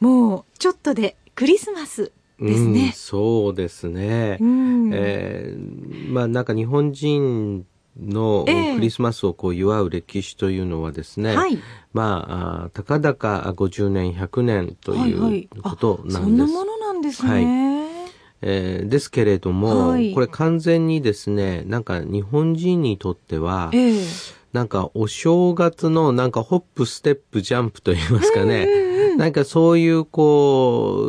もうちょっとでクリスマスですね。うん、そうですね。うん、えー、まあなんか日本人のクリスマスをこう祝う歴史というのはですね、はい、まあ、たかだか50年、100年ということなんです。はいはい、そんなものなんですね。はいえー、ですけれども、はい、これ完全にですね、なんか日本人にとっては、えー、なんかお正月のなんかホップ、ステップ、ジャンプと言いますかね、なんかそういうこ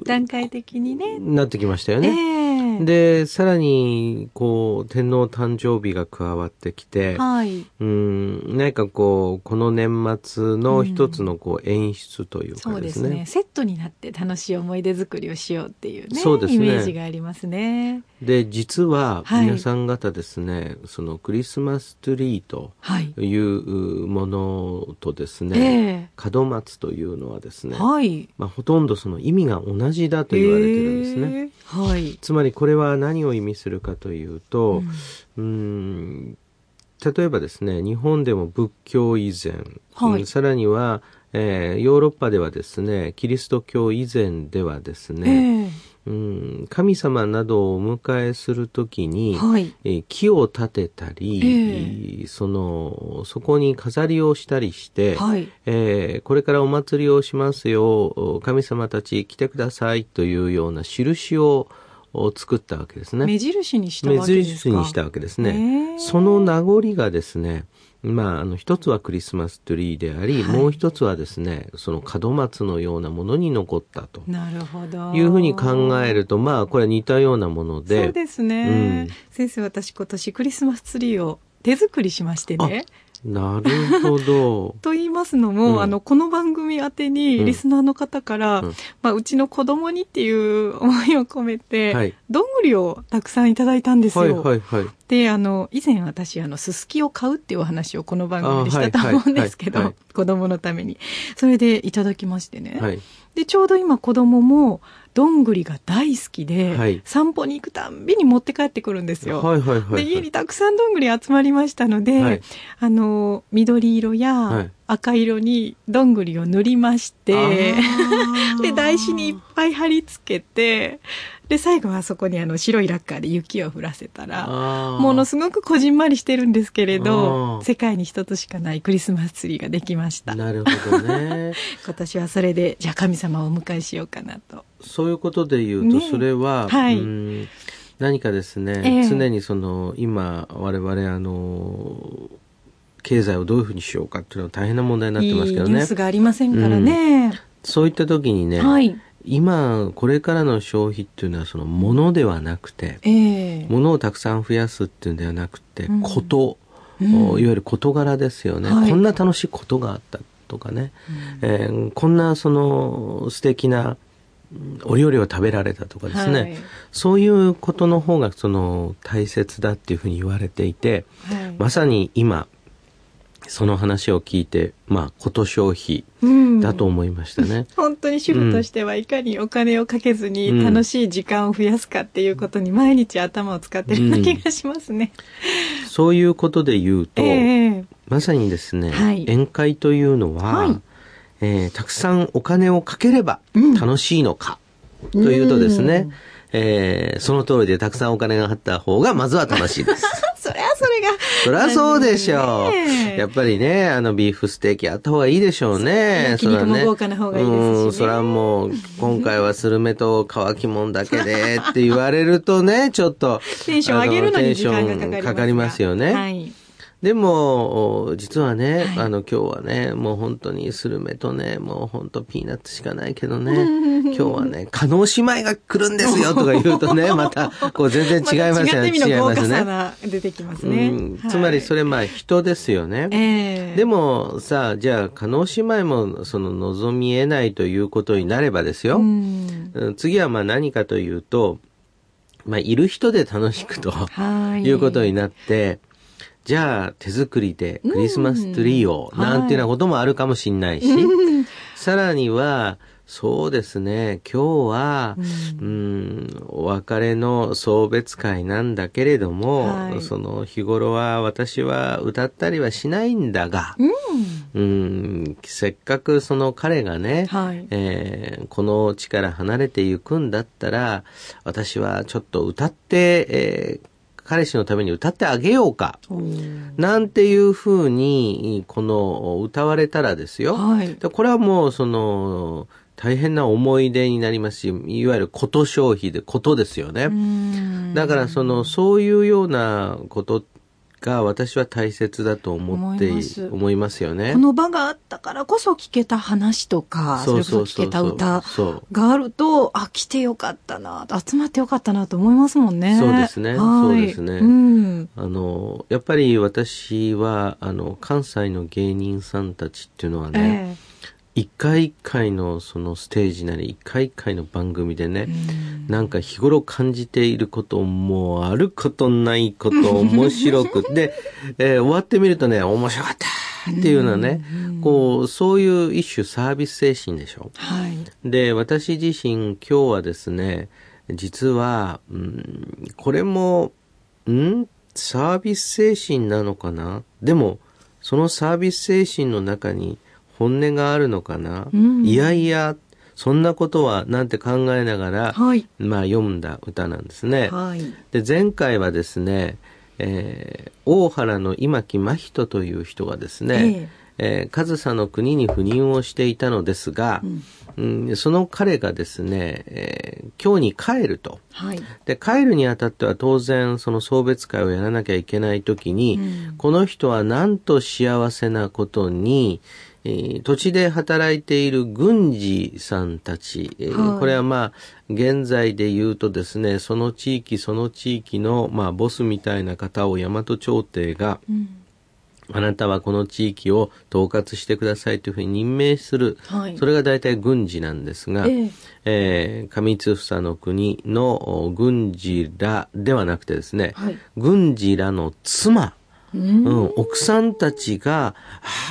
う、段階的にね。なってきましたよね。えーで、さらに、こう、天皇誕生日が加わってきて、はい。うん、何かこう、この年末の一つのこう、演出というかですね、そうですね。セットになって楽しい思い出作りをしようっていうね、そうですね。イメージがありますね。で、実は、皆さん方ですね、はい、そのクリスマスツリーというものとですね、はい、門松というのはですね、はい。まあ、ほとんどその意味が同じだと言われてるんですね。はい。つまりここれは何を意味するかというと、うん、例えばですね日本でも仏教以前、はい、さらには、えー、ヨーロッパではですねキリスト教以前ではですね、えー、うん、神様などをお迎えするときに、はい、えー、木を立てたり、えー、そのそこに飾りをしたりして、はい、えー、これからお祭りをしますよ神様たち来てくださいというような印をを作ったわけですね。目印にしたわけですか？目印にしたわけですね。その名残がですね、まあ、あの、一つはクリスマスツリーであり、はい、もう一つはですね、その門松のようなものに残ったと。なるほど。いうふうに考えると、まあ、これ似たようなもので。そうですね。うん、先生、私今年クリスマスツリーを手作りしましてね。なるほど。と言いますのも、うん、あの、この番組宛てに、リスナーの方から、うん、まあ、うちの子供にっていう思いを込めて、はい、どんぐりをたくさんいただいたんですよ。はいはいはい。で、あの、以前私、あの、すすきを買うっていうお話をこの番組でしたと思うんですけど、はいはいはい、子供のために。それでいただきましてね。はい、で、ちょうど今子供も、どんぐりが大好きで、はい、散歩に行くたんびに持って帰ってくるんですよ。はいはいはい、はい、で、家にたくさんどんぐり集まりましたので、はい、あの、緑色や赤色にどんぐりを塗りまして、で、台紙にいっぱい貼り付けて、で、最後はそこにあの白いラッカーで雪を降らせたら、ものすごくこじんまりしてるんですけれど、世界に一つしかないクリスマスツリーができました。なるほどね。今年はそれで、じゃあ神様をお迎えしようかなと。そういうことで言うと、それは、ね、はい、何かですね、えー、常にその、今、我々あの、経済をどういうふうにしようかっていうのは大変な問題になってますけどね。いいニュースがありませんからね。うん、そういった時にね、はい今これからの消費っていうのはその物ではなくて、えー、物をたくさん増やすっていうんではなくて、うん、こと、うん、いわゆる事柄ですよね、はい、こんな楽しいことがあったとかね、うん、えー、こんなその素敵なお料理を食べられたとかですね、はい、そういうことの方がその大切だっていうふうに言われていて、はい、まさに今その話を聞いて、まあ、こと消費だと思いましたね、うん、本当に主婦としてはいかにお金をかけずに楽しい時間を増やすかっていうことに毎日頭を使ってるような気がしますね。うん、そういうことで言うと、えー、まさにですね、はい、宴会というのは、はい、えー、たくさんお金をかければ楽しいのか、というとですね、えー、その通りでたくさんお金があった方がまずは楽しいです。が。そりゃそうでしょう。やっぱりね、あのビーフステーキあった方がいいでしょうね。焼肉も豪華な方がいいですし、ね、うん、それはもう、今回はスルメと乾きもんだけでって言われるとね、ちょっと。テンション上げるのに時間がかかりますかかりますよね。はい。でも、実はね、はい、あの、今日はね、もう本当にスルメとね、もう本当ピーナッツしかないけどね、今日はね、加納姉妹が来るんですよとか言うとね、また、こう全然違いますよね。違いますね。出てきますね。うん、つまりそれまあ人ですよね。えー、でもさ、じゃあ、加納姉妹もその望み得ないということになればですよ。次はまあ何かというと、まあ、いる人で楽しくということになって、じゃあ手作りでクリスマスツリーを、なんていうようなこともあるかもしんないし、さらには、そうですね。今日は、うん、うんお別れの送別会なんだけれども、はい、その日頃は私は歌ったりはしないんだが、うん、うんせっかくその彼がね、はい、えー、この地から離れていくんだったら、私はちょっと歌って、えー彼氏のために歌ってあげようか。なんていうふうに、この歌われたらですよ。はい、これはもうその、大変な思い出になりますし、いわゆること消費でことですよね。だからその、そういうようなことが私は大切だと思って思いますよね。この場があったからこそ聞けた話とか、それこそ聞けた歌があると、あ、来てよかったな、集まってよかったなと思いますもんね。そうですね。そうですね。うん、あの、やっぱり私は、あの、関西の芸人さんたちっていうのはね、えー一回一回のそのステージなり、一回一回の番組でね、ん。なんか日頃感じていることもあることないこと面白く で、えー、終わってみるとね、面白かったっていうのはね、こう、そういう一種サービス精神でしょ。はい、で、私自身今日はですね、実は、うん、これも、ん？サービス精神なのかな？でも、そのサービス精神の中に、本音があるのかな、うん、いやいや、そんなことはなんて考えながら、はい、まあ読んだ歌なんですね。はい、で前回はですね、えー、大原の今木真人という人がですね、えー、えー、上総の国に赴任をしていたのですが、うん、うん、その彼がですね、えー、今日に帰ると、はい、で帰るにあたっては当然その送別会をやらなきゃいけない時に、うん、この人はなんと幸せなことに、えー、土地で働いている軍事さんたち、えーはい、これはまあ、現在で言うとですね、その地域その地域の、まあ、ボスみたいな方を大和朝廷が、うん。あなたはこの地域を統括してくださいというふうに任命する、はい、それが大体軍事なんですが、えー、えー、上津房の国の軍事らではなくてですね、はい、軍事らの妻うん、奥さんたちが、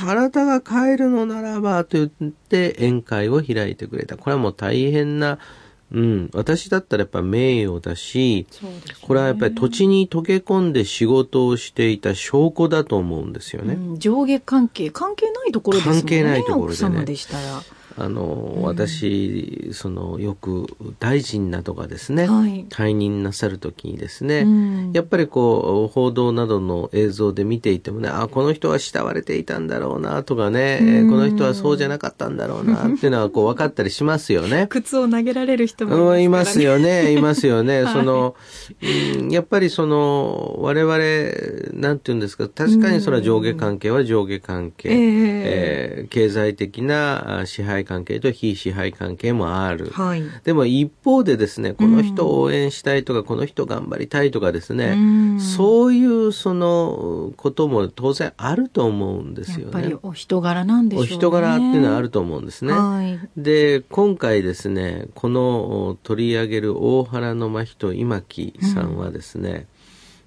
あなたが帰るのならば、と言って宴会を開いてくれた。これはもう大変な、うん、私だったらやっぱ名誉だし、ね、これはやっぱり土地に溶け込んで仕事をしていた証拠だと思うんですよね。うん、上下関係、関係ないところですね。関係ないところでね。奥様でしたら。あの、うん、私、その、よく大臣などがですね、はい、退任なさるときにですね、うん、やっぱりこう、報道などの映像で見ていてもね、あ、この人は慕われていたんだろうなとかね、うん、この人はそうじゃなかったんだろうな っていうのはこう分かったりしますよね。靴を投げられる人もいます、ね、よね、いますよね。はい、その、うん、やっぱりその、我々、なんていうんですか、確かにそれは上下関係は上下関係、えー、えー、経済的な支配関係と非支配関係もある。はい、でも一方でですね、この人を応援したいとか、うん、この人頑張りたいとかですね、うん、そういうそのことも当然あると思うんですよね。やっぱりお人柄なんでしょうね。お人柄っていうのはあると思うんですね。はい、で、今回ですね、この取り上げる大原の真人今木さんはですね、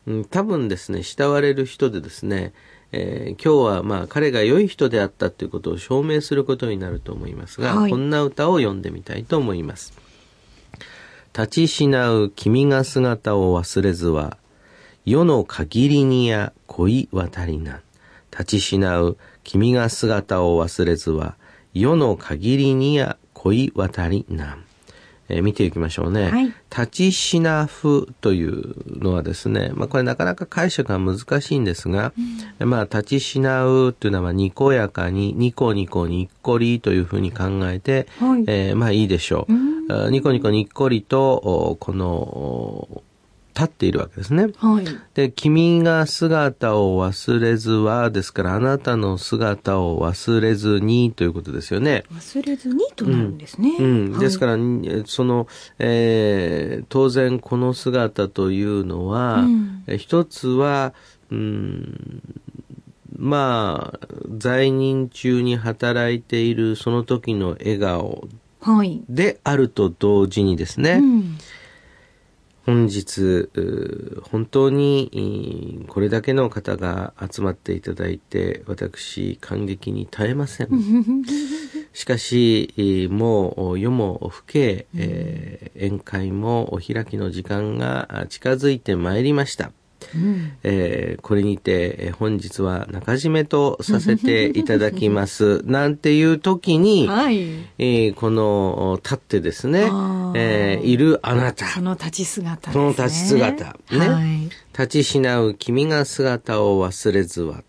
うん、多分ですね、慕われる人でですね、えー、今日はまあ彼が良い人であったということを証明することになると思いますが、はい、こんな歌を読んでみたいと思います。立ちしなう君が姿を忘れずは、世の限りにや恋渡りな立ちしなう君が姿を忘れずは、世の限りにや恋渡りなんえー、見ていきましょうね。はい、立ちしなふというのはですね、まあこれなかなか解釈が難しいんですが、うん、まあ立ちしなうというのはにこやかに、ニコニコにっこりというふうに考えて、はい、えー、まあいいでしょう。うん、ニコニコにっこりと、この、立っているわけですね。はい。で、君が姿を忘れずは、ですから、あなたの姿を忘れずにということですよね。忘れずにとなるんですね。うん。うんはい、ですから、その、えー、当然この姿というのは、うん、一つは、うん、まあ、在任中に働いているその時の笑顔であると同時にですね、はいうん本日、本当にこれだけの方が集まっていただいて、私、感激に耐えません。しかし、もう夜も更け、えー、宴会もお開きの時間が近づいてまいりました。うん、えー、これにて本日は中締めとさせていただきます。なんていう時に、はい、えー、この立ってですね、えー、いるあなた。その立ち姿、ね、その立ち姿。ね、はい、立ちしなう君が姿を忘れずは。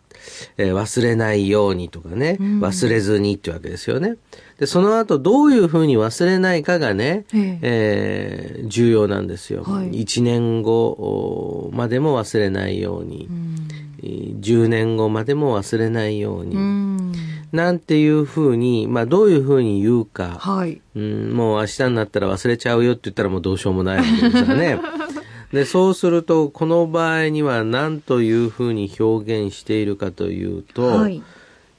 えー、忘れないようにとかね、忘れずにってわけですよね。で、その後どういうふうに忘れないかがね、ええ。ー、重要なんですよ。はい、1年後までも忘れないように、うん、10年後までも忘れないように、うん、なんていうふうに、まあどういうふうに言うか、はい、うん、もう明日になったら忘れちゃうよって言ったらもうどうしようもないわけですよね。で、そうすると、この場合には何というふうに表現しているかというと、はい、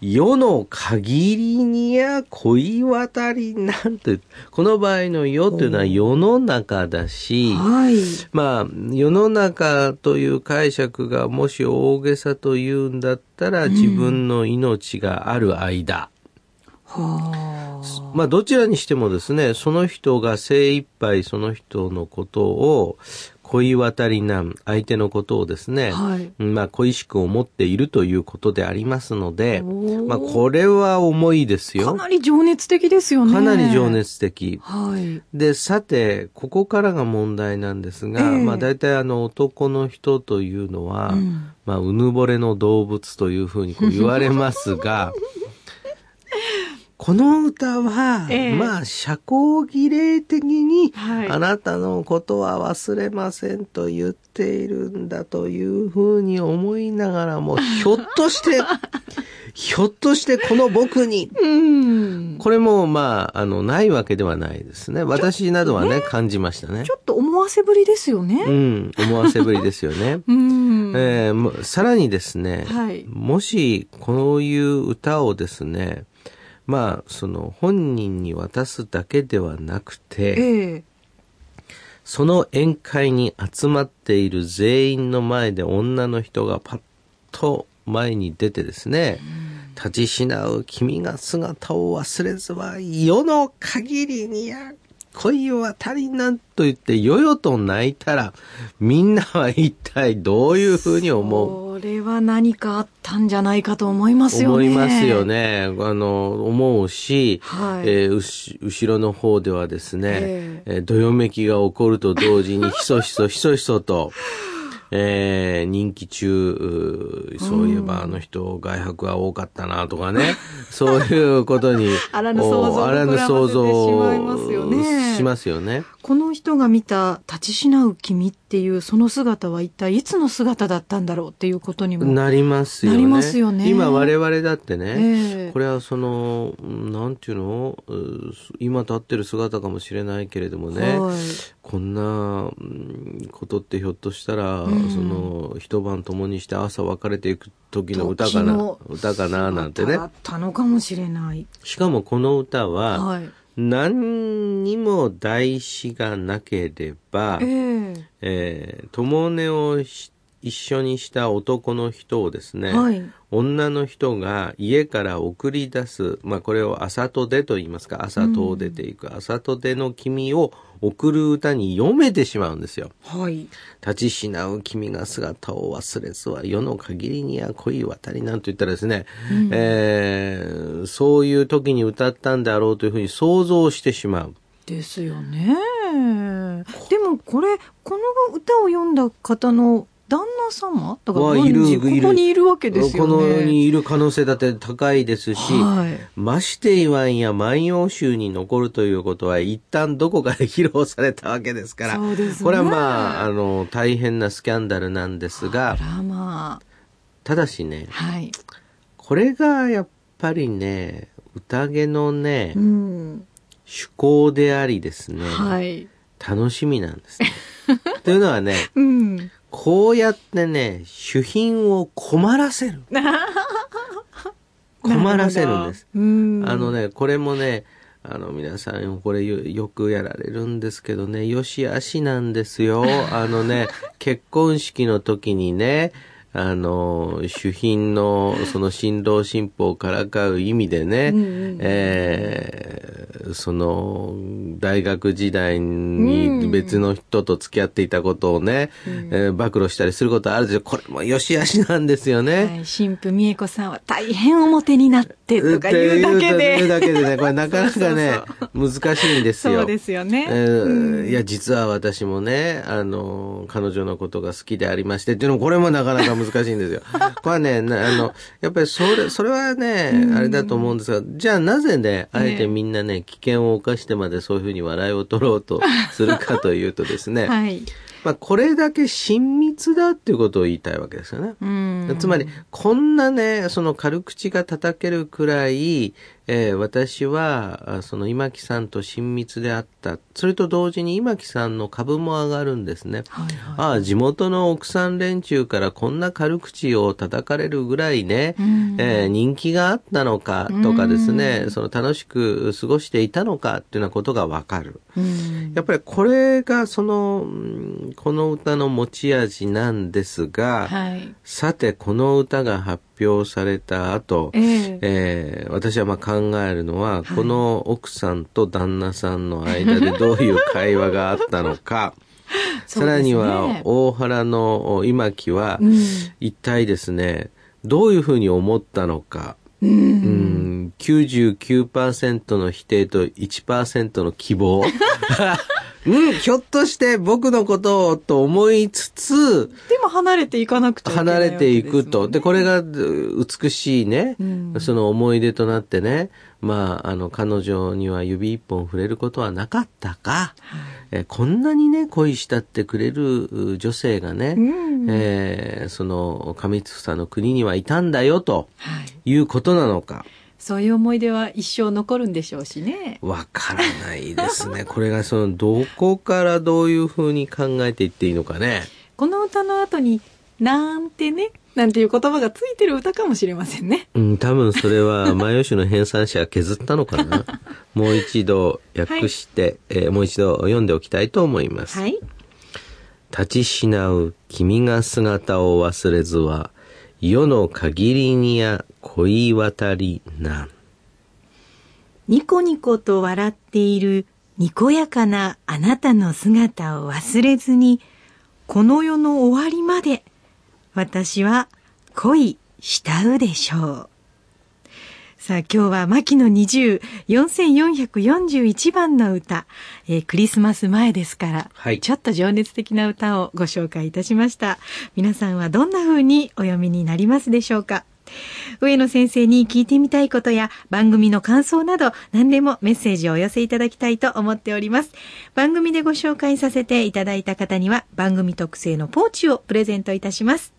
世の限りにや恋渡りなんて、この場合の世というのは世の中だし、はい、まあ、世の中という解釈がもし大げさというんだったら、自分の命がある間、うん、まあ、どちらにしてもですね、その人が精一杯その人のことを恋渡り難、相手のことをですね、はい、まあ、恋しく思っているということでありますので、まあ、これは重いですよ。かなり情熱的ですよね。かなり情熱的。はい。で、さて、ここからが問題なんですが、えー、まあ、大体あの、男の人というのは、うん、まあ、うぬぼれの動物というふうにこう言われますが、この歌は、えー、まあ、社交儀礼的に、はい、あなたのことは忘れませんと言っているんだというふうに思いながらも、ひょっとして、ひょっとしてこの僕に、これもまあ、あの、ないわけではないですね。私などはね、ね感じましたね。ちょっと思わせぶりですよね。うん、思わせぶりですよね。うん、えー、さらにですね、はい、もし、こういう歌をですね、まあ、その本人に渡すだけではなくて、えー、その宴会に集まっている全員の前で女の人がパッと前に出てですね、立ちしなう君が姿を忘れずは世の限りにや恋は足りなんと言ってよよと泣いたらみんなは一体どういうふうに思う？それは何かあったんじゃないかと思いますよね。思いますよね。あの、思うし、はい、えー、後ろの方ではですね、えー、どよめきが起こると同時にひそひそひそひそとえー、任期中、そういえばあの人、外泊は多かったなとかね、そういうことに、あらぬ想像あらぬ想像しますよね。この人が見た立ちしなう君っていうその姿は一体いつの姿だったんだろうっていうことにもなりますよね。なりますよね。今我々だってね、えー、これはその、なんていうの？今立ってる姿かもしれないけれどもね、はい、こんなことってひょっとしたら、うん、その一晩共にして朝別れていく時の歌かな、歌かななんてね。あったのかもしれない。しかもこの歌は、はい。何にも代詞がなければ、えー、えー、共寝を一緒にした男の人をですね、はい、女の人が家から送り出す、まあこれを朝とでと言いますか、朝と出ていく、うん、朝と出の君を送る歌に読めてしまうんですよ。はい。立ちしなう君が姿を忘れずは世の限りには恋渡りなんと言ったらですね、うん、えー、そういう時に歌ったんであろうというふうに想像してしまう。ですよね。でもこれ、この歌を読んだ方の旦那様？とかいるここにいるわけですよね。このにいる可能性だって高いですし、はい、まして言わんや万葉集に残るということは一旦どこかで披露されたわけですから、ね、これはまあ、あの、大変なスキャンダルなんですが、まあ、ただしね、はい、これがやっぱりね、宴のね、うん、趣向でありですね、はい、楽しみなんですね。というのはね、うん、こうやってね、主賓を困らせる。困らせるんです。あのね、これもね、あの、皆さん、これよくやられるんですけどね、よしあしなんですよ。あのね、結婚式の時にね、あの、主賓のその新郎新婦をからかう意味でね、うんうん、えー、その、大学時代に別の人と付き合っていたことをね、うん、えー、暴露したりすることあるんですよ。これも良し悪しなんですよね。はい、新婦美恵子さんは大変表になってとか言うだけで。言うだけでね、これなかなかね、難しいんですよ。そうですよね。えーうん、いや、実は私もね、あの、彼女のことが好きでありましてっていうのも、これもなかなか難しいんですよ。これはね、あの、やっぱりそれ、それはね、あれだと思うんですが、じゃあなぜね、あえてみんなね、危険を冒してまでそういうふうに笑いを取ろうとするかというとですね、はい。まあ、これだけ親密だっていうことを言いたいわけですよね。つまり、こんなね、その軽口が叩けるくらい、えー、私は、その今木さんと親密であった。それと同時に今木さんの株も上がるんですね。はいはい、ああ、地元の奥さん連中からこんな軽口を叩かれるぐらいね、えー、人気があったのかとかですね、その楽しく過ごしていたのかっていうようなことがわかる。やっぱりこれがその、この歌の持ち味なんですが、はい、さてこの歌が発表された後、えー、えー、私はまあ考えるのは、はい、この奥さんと旦那さんの間でどういう会話があったのか、さらには大原の今木は、一体ですね、どういうふうに思ったのか、うん、うん99%の否定と1%の希望 うん、ひょっとして僕のことをと思いつつ、でも離れていかなくて、ね、離れていくと。で、これが美しいね、うん、その思い出となってね、まあ、あの、彼女には指一本触れることはなかったか、はい、えこんなにね、恋したってくれる女性がね、うん、えー、その、上津房の国にはいたんだよ、とい。うことなのか。はいそういう思い出は一生残るんでしょうしね。わからないですね。これがその、どこからどういうふうに考えていっていいのかね。この歌の後に、なんてね、なんていう言葉がついてる歌かもしれませんね。うん、多分それは、前吉の編纂者削ったのかな。もう一度訳して、はい、えー、もう一度読んでおきたいと思います。はい。立ちしなう君が姿を忘れずは、世の限りにや恋渡りな。ニコニコと笑っているにこやかなあなたの姿を忘れずに、この世の終わりまで、私は恋慕うでしょう。さあ今日は牧野20、4441番の歌、えー、クリスマス前ですから、はい、ちょっと情熱的な歌をご紹介いたしました。皆さんはどんな風にお読みになりますでしょうか？上野先生に聞いてみたいことや番組の感想など何でもメッセージをお寄せいただきたいと思っております。番組でご紹介させていただいた方には番組特製のポーチをプレゼントいたします。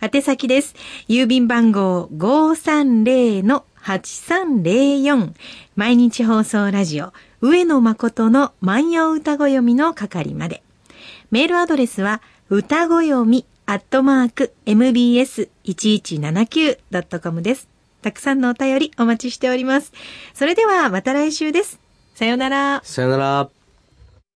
宛先です。郵便番号530 8304毎日放送ラジオ上野誠の万葉歌子読みの係まで。メールアドレスは歌子読みアットマーク mbs1179.com です。たくさんのお便りお待ちしております。それではまた来週です。さよなら。さよなら。